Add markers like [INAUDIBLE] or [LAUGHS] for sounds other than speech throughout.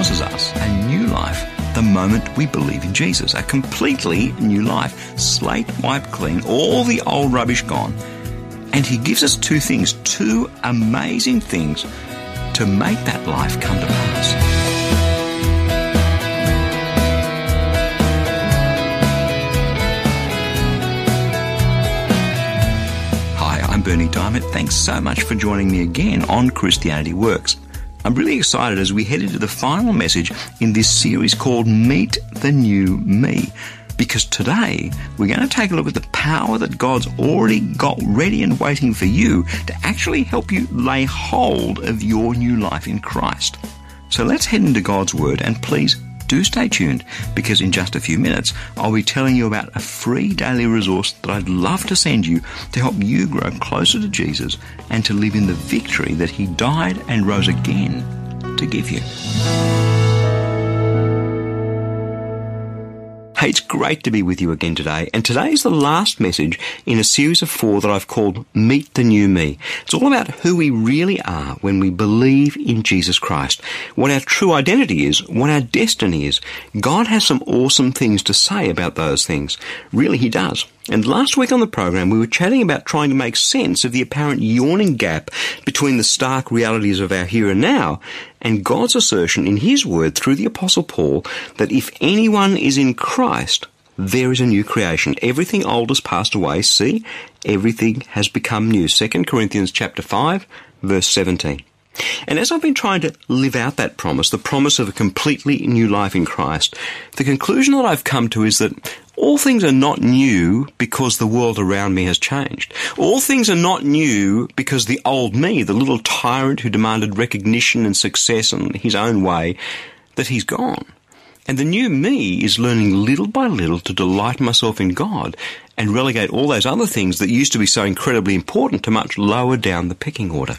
Promises us a new life the moment we believe in Jesus. A completely new life, slate wiped clean, all the old rubbish gone. And He gives us two things, two amazing things to make that life come to pass. Hi, I'm Berni Dymet. Thanks so much for joining me again on Christianity Works. I'm really excited as we head into the final message in this series called Meet the New Me. Because today we're going to take a look at the power that God's already got ready and waiting for you to actually help you lay hold of your new life in Christ. So let's head into God's Word and please do stay tuned because in just a few minutes I'll be telling you about a free daily resource that I'd love to send you to help you grow closer to Jesus and to live in the victory that He died and rose again to give you. Hey, it's great to be with you again today. And today is the last message in a series of four that I've called Meet the New Me. It's all about who we really are when we believe in Jesus Christ, what our true identity is, what our destiny is. God has some awesome things to say about those things. Really, He does. And last week on the program, we were chatting about trying to make sense of the apparent yawning gap between the stark realities of our here and now and God's assertion in His word through the Apostle Paul that if anyone is in Christ, there is a new creation. Everything old has passed away. See, everything has become new. 2 Corinthians chapter 5, verse 17. And as I've been trying to live out that promise, the promise of a completely new life in Christ, the conclusion that I've come to is that all things are not new because the world around me has changed. All things are not new because the old me, the little tyrant who demanded recognition and success in his own way, that he's gone. And the new me is learning little by little to delight myself in God and relegate all those other things that used to be so incredibly important to much lower down the pecking order.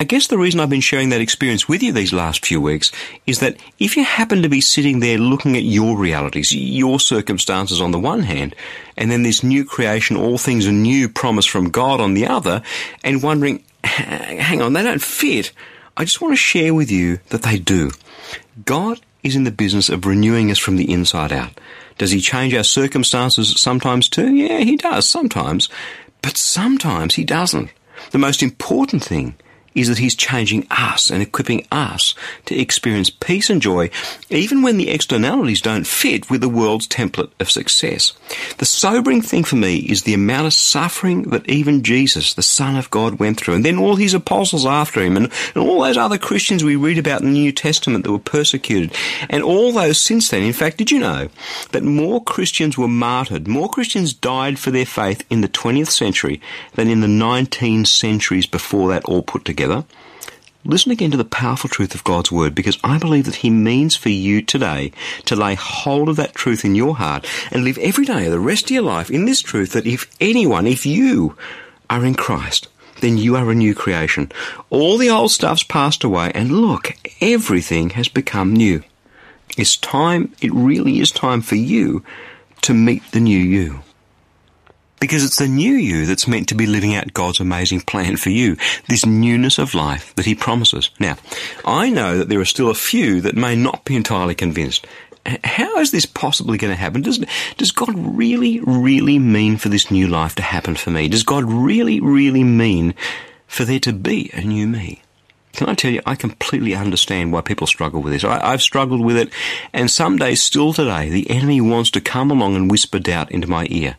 I guess the reason I've been sharing that experience with you these last few weeks is that if you happen to be sitting there looking at your realities, your circumstances on the one hand, and then this new creation, all things are new promise from God on the other, and wondering, hang on, they don't fit, I just want to share with you that they do. God is in the business of renewing us from the inside out. Does he change our circumstances sometimes too? Yeah, he does sometimes. But sometimes he doesn't. The most important thing is that He's changing us and equipping us to experience peace and joy, even when the externalities don't fit with the world's template of success. The sobering thing for me is the amount of suffering that even Jesus, the Son of God, went through, and then all his apostles after him, and, and all those other Christians we read about in the New Testament that were persecuted, and all those since then. In fact, did you know that more Christians were martyred, more Christians died for their faith in the 20th century than in the 19 centuries before that all put together? Together, listen again to the powerful truth of God's Word because I believe that He means for you today to lay hold of that truth in your heart and live every day of the rest of your life in this truth that if anyone, if you are in Christ, then you are a new creation. All the old stuff's passed away and look, everything has become new. It's time, it really is time for you to meet the new you. Because it's the new you that's meant to be living out God's amazing plan for you. This newness of life that He promises. Now, I know that there are still a few that may not be entirely convinced. How is this possibly going to happen? Does, does God really, really mean for this new life to happen for me? Does God really, really mean for there to be a new me? Can I tell you, I completely understand why people struggle with this. I, have struggled with it, and some days still today, the enemy wants to come along and whisper doubt into my ear.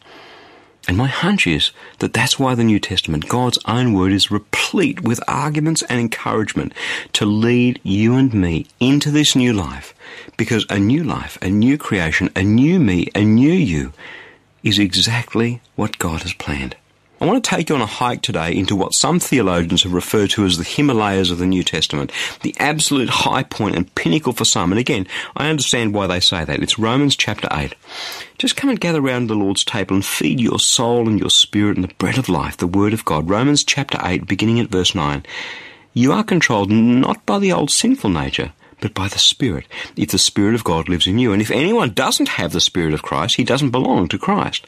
And my hunch is that that's why the New Testament, God's own word, is replete with arguments and encouragement to lead you and me into this new life. Because a new life, a new creation, a new me, a new you is exactly what God has planned. I want to take you on a hike today into what some theologians have referred to as the Himalayas of the New Testament, the absolute high point and pinnacle for some. And again, I understand why they say that. It's Romans chapter 8. Just come and gather around the Lord's table and feed your soul and your spirit and the bread of life, the Word of God. Romans chapter 8, beginning at verse 9. You are controlled not by the old sinful nature, but by the Spirit, if the Spirit of God lives in you. And if anyone doesn't have the Spirit of Christ, he doesn't belong to Christ.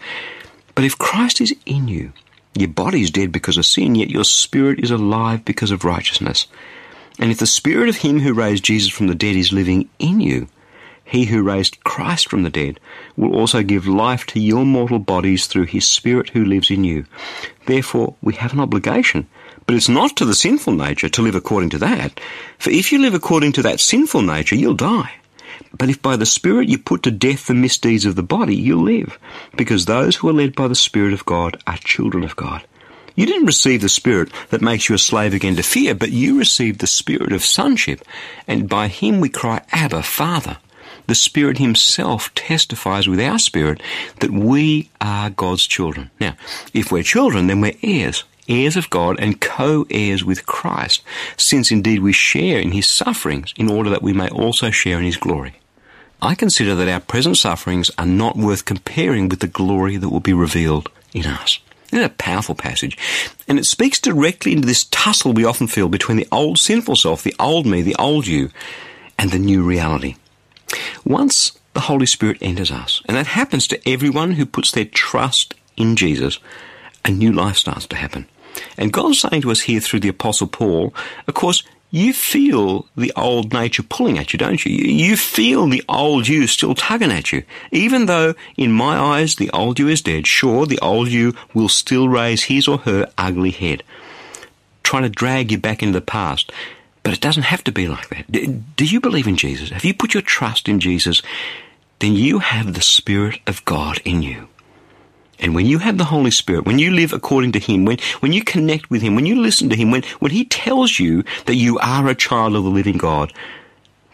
But if Christ is in you, your body is dead because of sin, yet your spirit is alive because of righteousness. And if the spirit of him who raised Jesus from the dead is living in you, he who raised Christ from the dead will also give life to your mortal bodies through his spirit who lives in you. Therefore, we have an obligation. But it's not to the sinful nature to live according to that. For if you live according to that sinful nature, you'll die. But if by the Spirit you put to death the misdeeds of the body, you'll live, because those who are led by the Spirit of God are children of God. You didn't receive the Spirit that makes you a slave again to fear, but you received the Spirit of sonship, and by Him we cry, Abba, Father. The Spirit Himself testifies with our spirit that we are God's children. Now, if we're children, then we're heirs heirs of God and co-heirs with Christ, since indeed we share in his sufferings in order that we may also share in his glory. I consider that our present sufferings are not worth comparing with the glory that will be revealed in us. It's a powerful passage, and it speaks directly into this tussle we often feel between the old sinful self, the old me, the old you, and the new reality. Once the Holy Spirit enters us, and that happens to everyone who puts their trust in Jesus, a new life starts to happen. And God's saying to us here through the Apostle Paul, of course, you feel the old nature pulling at you, don't you? You feel the old you still tugging at you. Even though, in my eyes, the old you is dead, sure, the old you will still raise his or her ugly head, trying to drag you back into the past. But it doesn't have to be like that. Do you believe in Jesus? Have you put your trust in Jesus? Then you have the Spirit of God in you. And when you have the Holy Spirit, when you live according to Him, when, when you connect with Him, when you listen to Him, when, when He tells you that you are a child of the living God,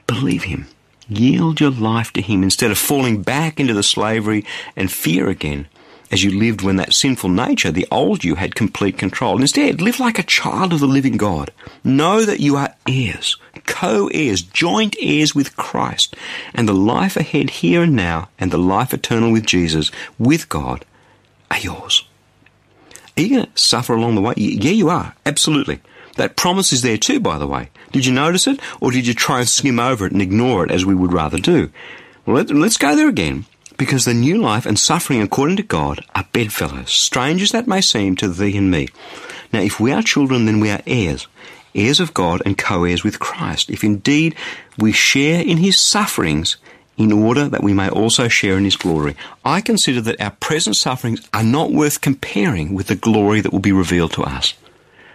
believe Him. Yield your life to Him instead of falling back into the slavery and fear again as you lived when that sinful nature, the old you, had complete control. Instead, live like a child of the living God. Know that you are heirs, co-heirs, joint heirs with Christ, and the life ahead here and now, and the life eternal with Jesus, with God, are yours. Are you going to suffer along the way? Yeah, you are. Absolutely. That promise is there too, by the way. Did you notice it? Or did you try and skim over it and ignore it as we would rather do? Well, let, us go there again. Because the new life and suffering according to God are bedfellows, strange as that may seem to thee and me. Now, if we are children, then we are heirs, heirs of God and co-heirs with Christ. If indeed we share in his sufferings, in order that we may also share in his glory. I consider that our present sufferings are not worth comparing with the glory that will be revealed to us.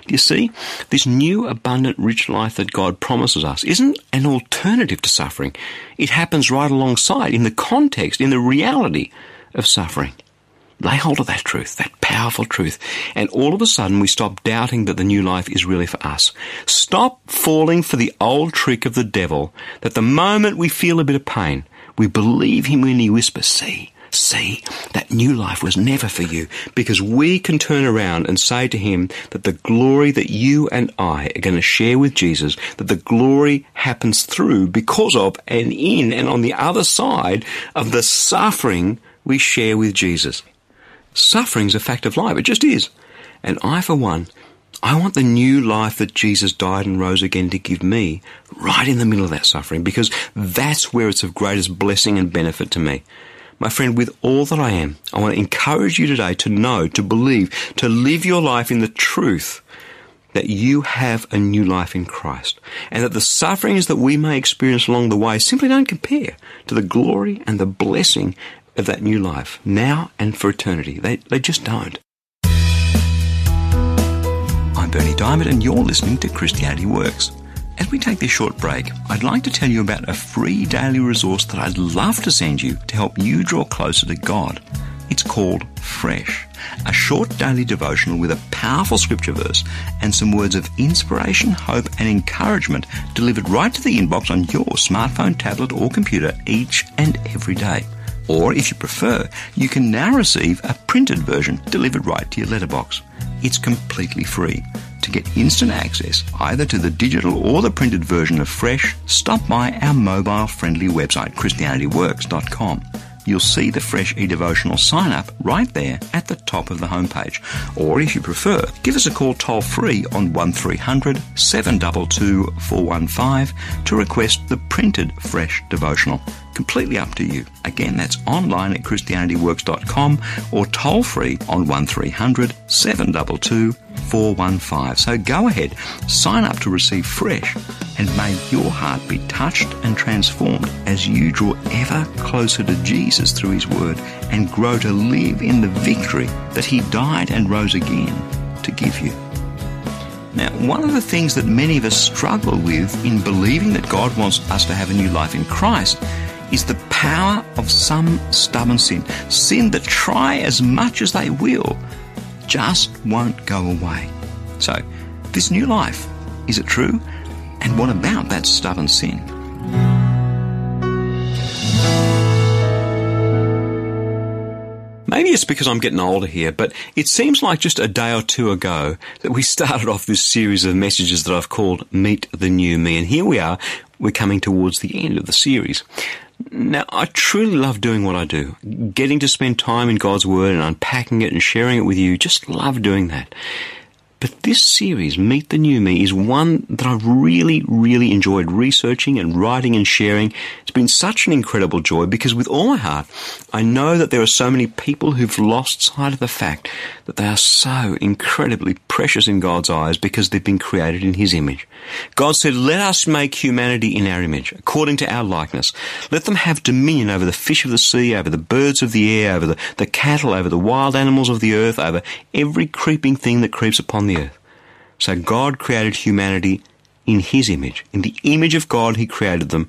Do you see? This new, abundant, rich life that God promises us isn't an alternative to suffering. It happens right alongside, in the context, in the reality of suffering. Lay hold of that truth, that powerful truth, and all of a sudden we stop doubting that the new life is really for us. Stop falling for the old trick of the devil that the moment we feel a bit of pain, we believe him when he whispers, see, see, that new life was never for you because we can turn around and say to him that the glory that you and I are going to share with Jesus, that the glory happens through because of and in and on the other side of the suffering we share with Jesus. Suffering's a fact of life. It just is. And I, for one, I want the new life that Jesus died and rose again to give me right in the middle of that suffering because that's where it's of greatest blessing and benefit to me. My friend, with all that I am, I want to encourage you today to know, to believe, to live your life in the truth that you have a new life in Christ and that the sufferings that we may experience along the way simply don't compare to the glory and the blessing of that new life now and for eternity. They, they just don't. Berni Dymet, and you're listening to Christianity Works. As we take this short break, I'd like to tell you about a free daily resource that I'd love to send you to help you draw closer to God. It's called Fresh, a short daily devotional with a powerful scripture verse and some words of inspiration, hope, and encouragement delivered right to the inbox on your smartphone, tablet, or computer each and every day. Or if you prefer, you can now receive a printed version delivered right to your letterbox. It's completely free. To get instant access either to the digital or the printed version of Fresh, stop by our mobile friendly website, ChristianityWorks.com you'll see the Fresh e-devotional sign up right there at the top of the homepage. Or if you prefer, give us a call toll free on 1300 722 415 to request the printed Fresh devotional. Completely up to you. Again, that's online at ChristianityWorks.com or toll free on 1300 722 415. So go ahead, sign up to receive fresh, and may your heart be touched and transformed as you draw ever closer to Jesus through His Word and grow to live in the victory that He died and rose again to give you. Now, one of the things that many of us struggle with in believing that God wants us to have a new life in Christ is the power of some stubborn sin. Sin that try as much as they will just won't go away. So, this new life, is it true? And what about that stubborn sin? Maybe it's because I'm getting older here, but it seems like just a day or two ago that we [LAUGHS] started off this series of messages that I've called Meet the New Me. And here we are, we're coming towards the end of the series. Now, I truly love doing what I do. Getting to spend time in God's Word and unpacking it and sharing it with you, just love doing that. But this series, Meet the New Me, is one that I've really, really enjoyed researching and writing and sharing. It's been such an incredible joy because with all my heart, I know that there are so many people who've lost sight of the fact that they are so incredibly precious in God's eyes because they've been created in His image. God said, let us make humanity in our image, according to our likeness. Let them have dominion over the fish of the sea, over the birds of the air, over the, the cattle, over the wild animals of the earth, over every creeping thing that creeps upon the earth. So God created humanity in His image. In the image of God, He created them.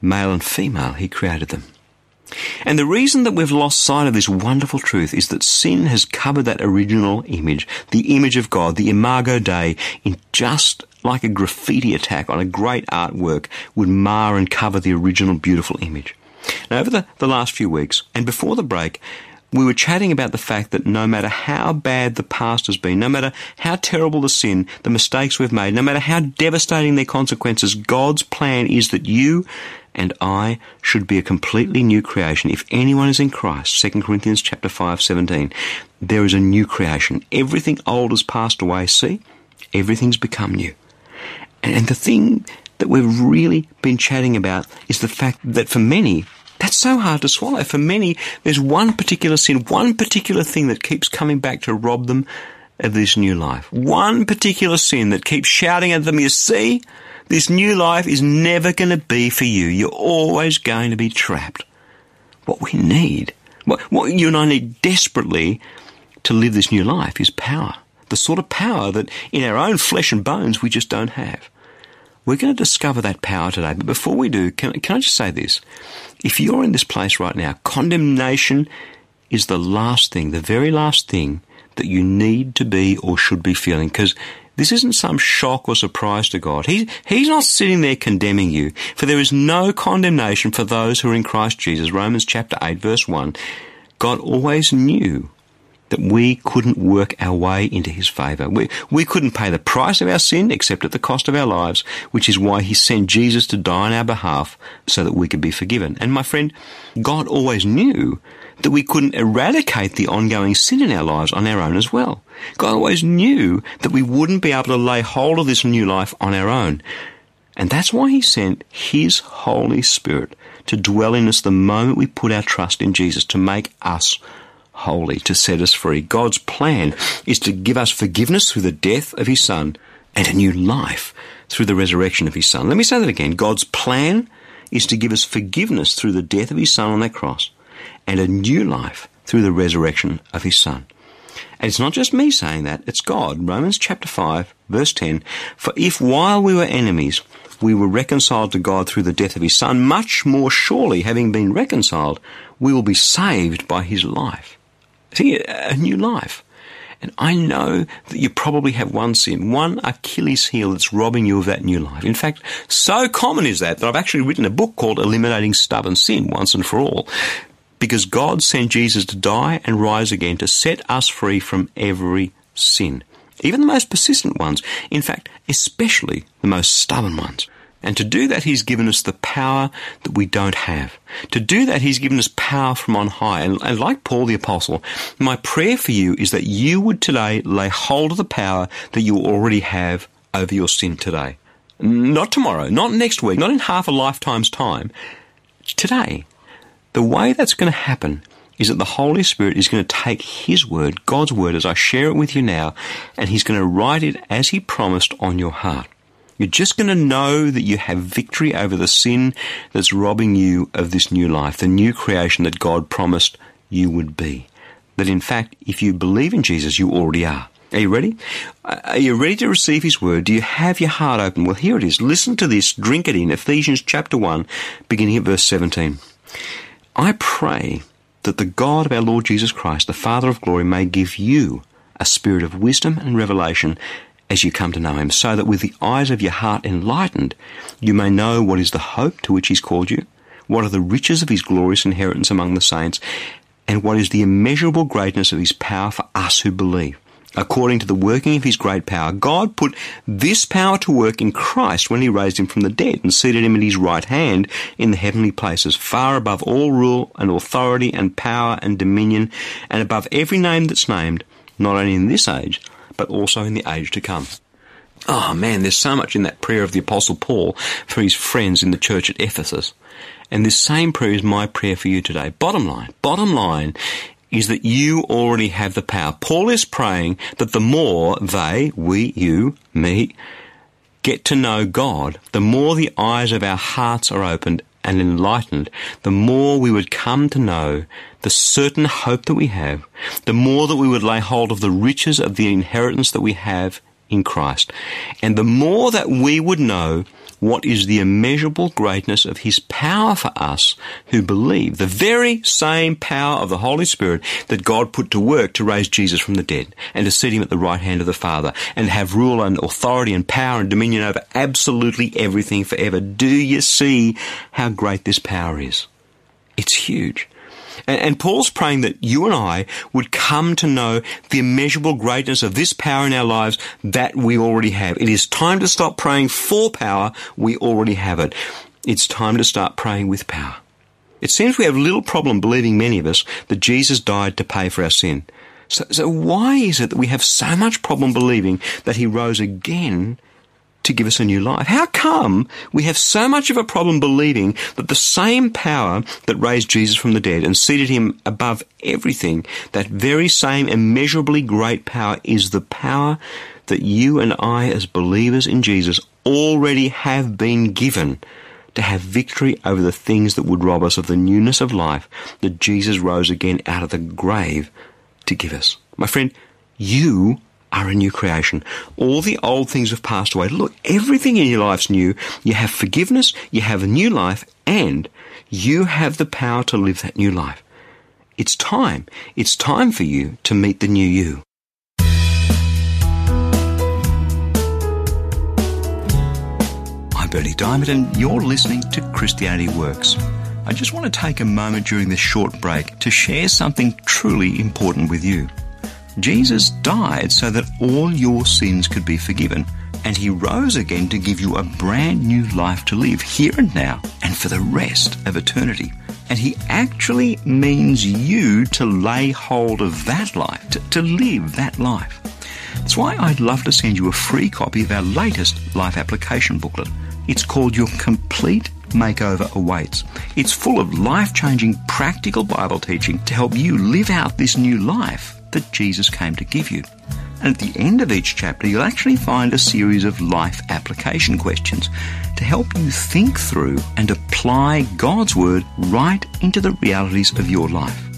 Male and female, He created them. And the reason that we've lost sight of this wonderful truth is that sin has covered that original image, the image of God, the imago Dei, in just like a graffiti attack on a great artwork would mar and cover the original beautiful image. Now, over the, the last few weeks, and before the break, we were chatting about the fact that no matter how bad the past has been, no matter how terrible the sin, the mistakes we've made, no matter how devastating their consequences, God's plan is that you and I should be a completely new creation. If anyone is in Christ, 2 Corinthians chapter 5, 17, there is a new creation. Everything old has passed away. See? Everything's become new. And the thing that we've really been chatting about is the fact that for many, that's so hard to swallow. For many, there's one particular sin, one particular thing that keeps coming back to rob them of this new life. One particular sin that keeps shouting at them, you see, this new life is never going to be for you. You're always going to be trapped. What we need, what, what you and I need desperately to live this new life is power. The sort of power that in our own flesh and bones we just don't have. We're going to discover that power today. But before we do, can, can I just say this? If you're in this place right now, condemnation is the last thing, the very last thing that you need to be or should be feeling. Because this isn't some shock or surprise to God. He, he's not sitting there condemning you. For there is no condemnation for those who are in Christ Jesus. Romans chapter 8 verse 1. God always knew that we couldn't work our way into his favour. We, we couldn't pay the price of our sin except at the cost of our lives, which is why he sent Jesus to die on our behalf so that we could be forgiven. And my friend, God always knew that we couldn't eradicate the ongoing sin in our lives on our own as well. God always knew that we wouldn't be able to lay hold of this new life on our own. And that's why he sent his Holy Spirit to dwell in us the moment we put our trust in Jesus to make us holy, to set us free. God's plan is to give us forgiveness through the death of His Son and a new life through the resurrection of His Son. Let me say that again. God's plan is to give us forgiveness through the death of His Son on that cross and a new life through the resurrection of His Son. And it's not just me saying that, it's God. Romans chapter 5, verse 10. For if while we were enemies, we were reconciled to God through the death of His Son, much more surely, having been reconciled, we will be saved by His life. See, a new life. And I know that you probably have one sin, one Achilles heel that's robbing you of that new life. In fact, so common is that that I've actually written a book called Eliminating Stubborn Sin Once and for All. because God sent Jesus to die and rise again to set us free from every sin. Even the most persistent ones. In fact, especially the most stubborn ones. And to do that, He's given us the power that we don't have. To do that, He's given us power from on high. And, and, like Paul the Apostle, my prayer for you is that you would today lay hold of the power that you already have over your sin today. Not tomorrow, not next week, not in half a lifetime's time. Today. The way that's going to happen is that the Holy Spirit is going to take His Word, God's Word, as I share it with you now, and He's going to write it as He promised on your heart. You're just going to know that you have victory over the sin that's robbing you of this new life, the new creation that God promised you would be. That in fact, if you believe in Jesus, you already are. Are you ready? Uh, are you ready to receive His word? Do you have your heart open? Well, here it is. Listen to this. Drink it in. Ephesians chapter 1, beginning at verse 17. I pray that the God of our Lord Jesus Christ, the Father of glory, may give you a spirit of wisdom and revelation as you come to know him, so that with the eyes of your heart enlightened, you may know what is the hope to which he's called you, what are the riches of his glorious inheritance among the saints, and what is the immeasurable greatness of his power for us who believe. According to the working of his great power, God put this power to work in Christ when he raised him from the dead and seated him at his right hand in the heavenly places, far above all rule and authority and power and dominion, and above every name that's named, not only in this age, but also in the age to come. Oh man, there's so much in that prayer of the Apostle Paul for his friends in the church at Ephesus. And this same prayer is my prayer for you today. Bottom line, bottom line is that you already have the power. Paul is praying that the more they, we, you, me, get to know God, the more the eyes of our hearts are opened and enlightened, the more we would come to know the certain hope that we have, the more that we would lay hold of the riches of the inheritance that we have in Christ, and the more that we would know what is the immeasurable greatness of His power for us who believe. The very same power of the Holy Spirit that God put to work to raise Jesus from the dead and to sit Him at the right hand of the Father and have rule and authority and power and dominion over absolutely everything forever. Do you see how great this power is? It's huge. And, and Paul's praying that you and I would come to know the immeasurable greatness of this power in our lives that we already have. It is time to stop praying for power. We already have it. It's time to start praying with power. It seems we have little problem believing, many of us, that Jesus died to pay for our sin. So, so why is it that we have so much problem believing that he rose again to give us a new life. How come we have so much of a problem believing that the same power that raised Jesus from the dead and seated him above everything, that very same immeasurably great power is the power that you and I as believers in Jesus already have been given to have victory over the things that would rob us of the newness of life that Jesus rose again out of the grave to give us. My friend, you are a new creation. All the old things have passed away. Look, everything in your life's new. You have forgiveness, you have a new life, and you have the power to live that new life. It's time. It's time for you to meet the new you. I'm Berni Dymet, and you're listening to Christianity Works. I just want to take a moment during this short break to share something truly important with you. Jesus died so that all your sins could be forgiven, and he rose again to give you a brand new life to live here and now and for the rest of eternity. And he actually means you to lay hold of that life, to, to live that life. That's why I'd love to send you a free copy of our latest life application booklet. It's called Your Complete Makeover Awaits. It's full of life changing practical Bible teaching to help you live out this new life that Jesus came to give you. And at the end of each chapter, you'll actually find a series of life application questions to help you think through and apply God's Word right into the realities of your life.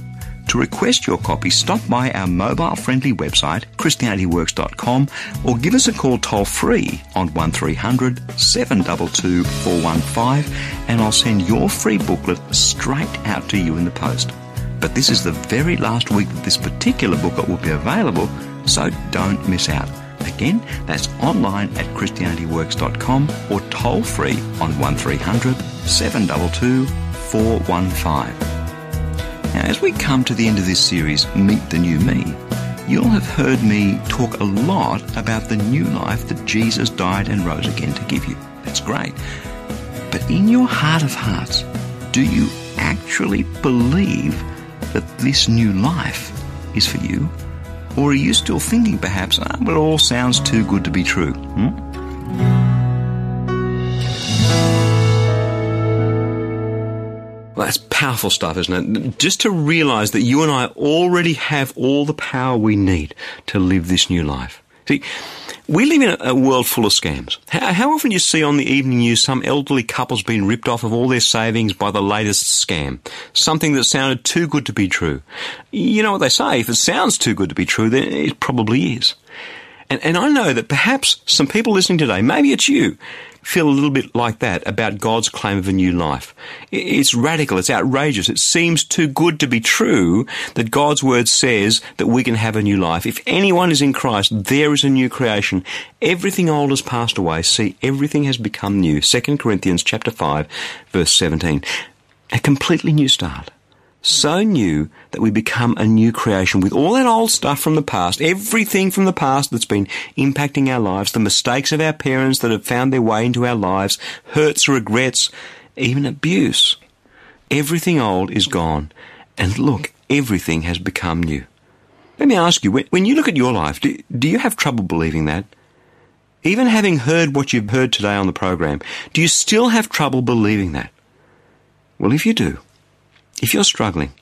To request your copy, stop by our mobile friendly website, ChristianityWorks.com, or give us a call toll free on 1300 722 415, and I'll send your free booklet straight out to you in the post. But this is the very last week that this particular booklet will be available, so don't miss out. Again, that's online at ChristianityWorks.com or toll free on 1300 722 415. Now, as we come to the end of this series, Meet the New Me, you'll have heard me talk a lot about the new life that Jesus died and rose again to give you. That's great. But in your heart of hearts, do you actually believe that this new life is for you? Or are you still thinking perhaps, ah, well, it all sounds too good to be true? Hmm? Well, that's powerful stuff, isn't it? Just to realize that you and I already have all the power we need to live this new life. See, we live in a world full of scams. How, often do you see on the evening news some elderly couples being ripped off of all their savings by the latest scam? Something that sounded too good to be true. You know what they say, if it sounds too good to be true, then it probably is. And, and I know that perhaps some people listening today, maybe it's you, feel a little bit like that about God's claim of a new life. It's radical, it's outrageous, it seems too good to be true that God's word says that we can have a new life. If anyone is in Christ, there is a new creation. Everything old has passed away. See, everything has become new. 2 Corinthians chapter 5 verse 17. A completely new start so new that we become a new creation with all that old stuff from the past, everything from the past that's been impacting our lives, the mistakes of our parents that have found their way into our lives, hurts, regrets, even abuse. Everything old is gone. And look, everything has become new. Let me ask you, when you look at your life, do, do you have trouble believing that? Even having heard what you've heard today on the program, do you still have trouble believing that? Well, if you do, if you're struggling,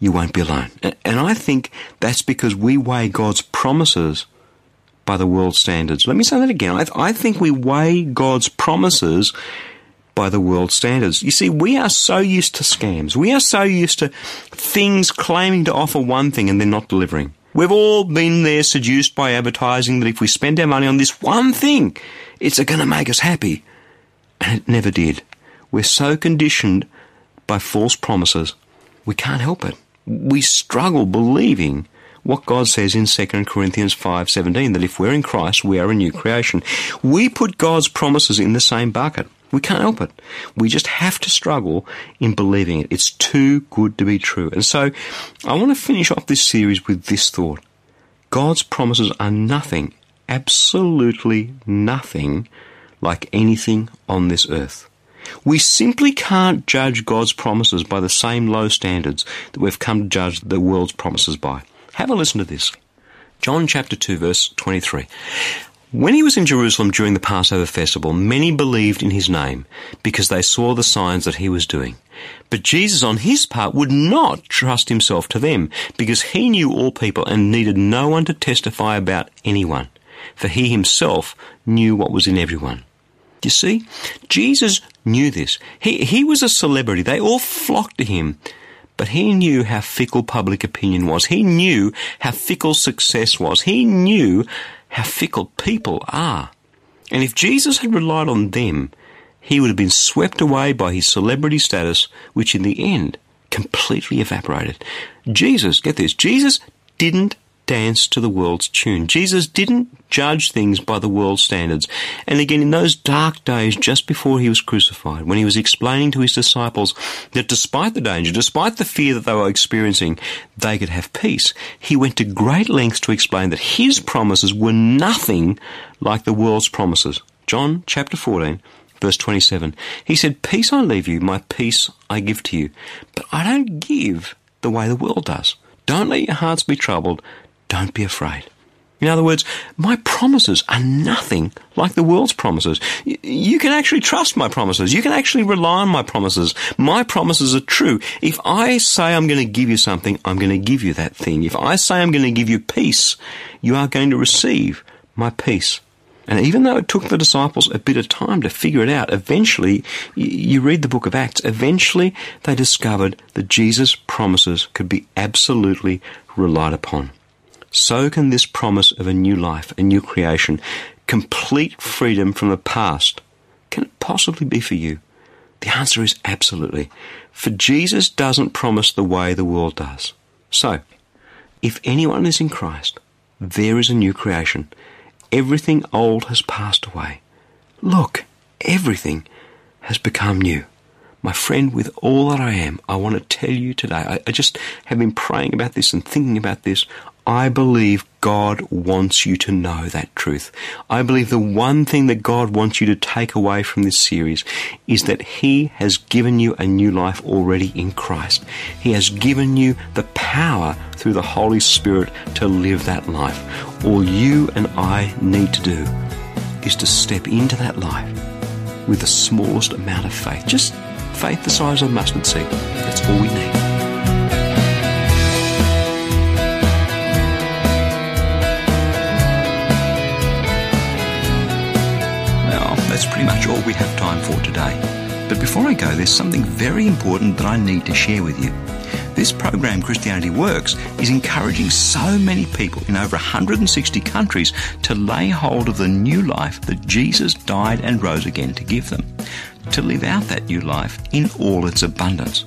you won't be alone. And I think that's because we weigh God's promises by the world's standards. Let me say that again. I, think we weigh God's promises by the world standards. You see, we are so used to scams. We are so used to things claiming to offer one thing and then not delivering. We've all been there seduced by advertising that if we spend our money on this one thing, it's going to make us happy. And it never did. We're so conditioned by false promises, we can't help it. We struggle believing what God says in 2 Corinthians 5:17 that if we're in Christ, we are a new creation. We put God's promises in the same bucket. We can't help it. We just have to struggle in believing it. It's too good to be true. And so I want to finish off this series with this thought. God's promises are nothing, absolutely nothing like anything on this earth. We simply can't judge God's promises by the same low standards that we've come to judge the world's promises by. Have a listen to this. John chapter 2 verse 23. When he was in Jerusalem during the Passover festival, many believed in his name because they saw the signs that he was doing. But Jesus, on his part, would not trust himself to them because he knew all people and needed no one to testify about anyone, for he himself knew what was in everyone. You see, Jesus knew this. He, he was a celebrity. They all flocked to him. But he knew how fickle public opinion was. He knew how fickle success was. He knew how fickle people are. And if Jesus had relied on them, he would have been swept away by his celebrity status, which in the end completely evaporated. Jesus, get this, Jesus didn't dance to the world's tune. Jesus didn't judge things by the world's standards. And again, in those dark days just before he was crucified, when he was explaining to his disciples that despite the danger, despite the fear that they were experiencing, they could have peace, he went to great lengths to explain that his promises were nothing like the world's promises. John chapter 14, verse 27. He said, Peace I leave you, my peace I give to you. But I don't give the way the world does. Don't let your hearts be troubled. Don't be afraid. In other words, my promises are nothing like the world's promises. You can actually trust my promises. You can actually rely on my promises. My promises are true. If I say I'm going to give you something, I'm going to give you that thing. If I say I'm going to give you peace, you are going to receive my peace. And even though it took the disciples a bit of time to figure it out, eventually, you read the book of Acts, eventually they discovered that Jesus' promises could be absolutely relied upon so can this promise of a new life, a new creation, complete freedom from the past, can it possibly be for you? The answer is absolutely. For Jesus doesn't promise the way the world does. So, if anyone is in Christ, there is a new creation. Everything old has passed away. Look, everything has become new. My friend, with all that I am, I want to tell you today, I, I just have been praying about this and thinking about this. I believe God wants you to know that truth. I believe the one thing that God wants you to take away from this series is that He has given you a new life already in Christ. He has given you the power through the Holy Spirit to live that life. All you and I need to do is to step into that life with the smallest amount of faith. Just faith the size of a mustard seed. That's all we need. All we have time for today. But before I go, there's something very important that I need to share with you. This program, Christianity Works, is encouraging so many people in over 160 countries to lay hold of the new life that Jesus died and rose again to give them, to live out that new life in all its abundance.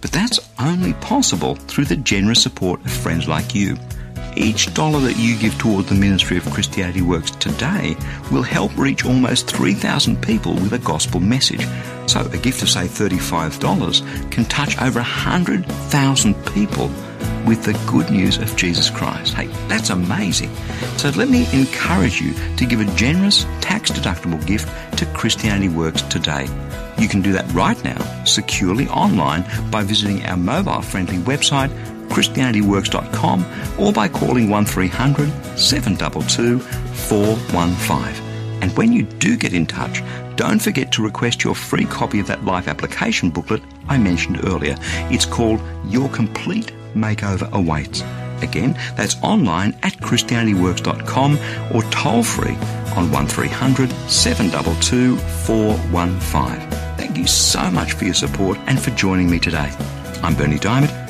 But that's only possible through the generous support of friends like you. Each dollar that you give toward the ministry of Christianity Works today will help reach almost 3,000 people with a gospel message. So a gift of, say, $35 can touch over 100,000 people with the good news of Jesus Christ. Hey, that's amazing. So let me encourage you to give a generous, tax deductible gift to Christianity Works today. You can do that right now, securely online, by visiting our mobile friendly website ChristianityWorks.com or by calling 1300 722 415. And when you do get in touch, don't forget to request your free copy of that life application booklet I mentioned earlier. It's called Your Complete Makeover Awaits. Again, that's online at ChristianityWorks.com or toll free on 1300 722 415. Thank you so much for your support and for joining me today. I'm Berni Dymet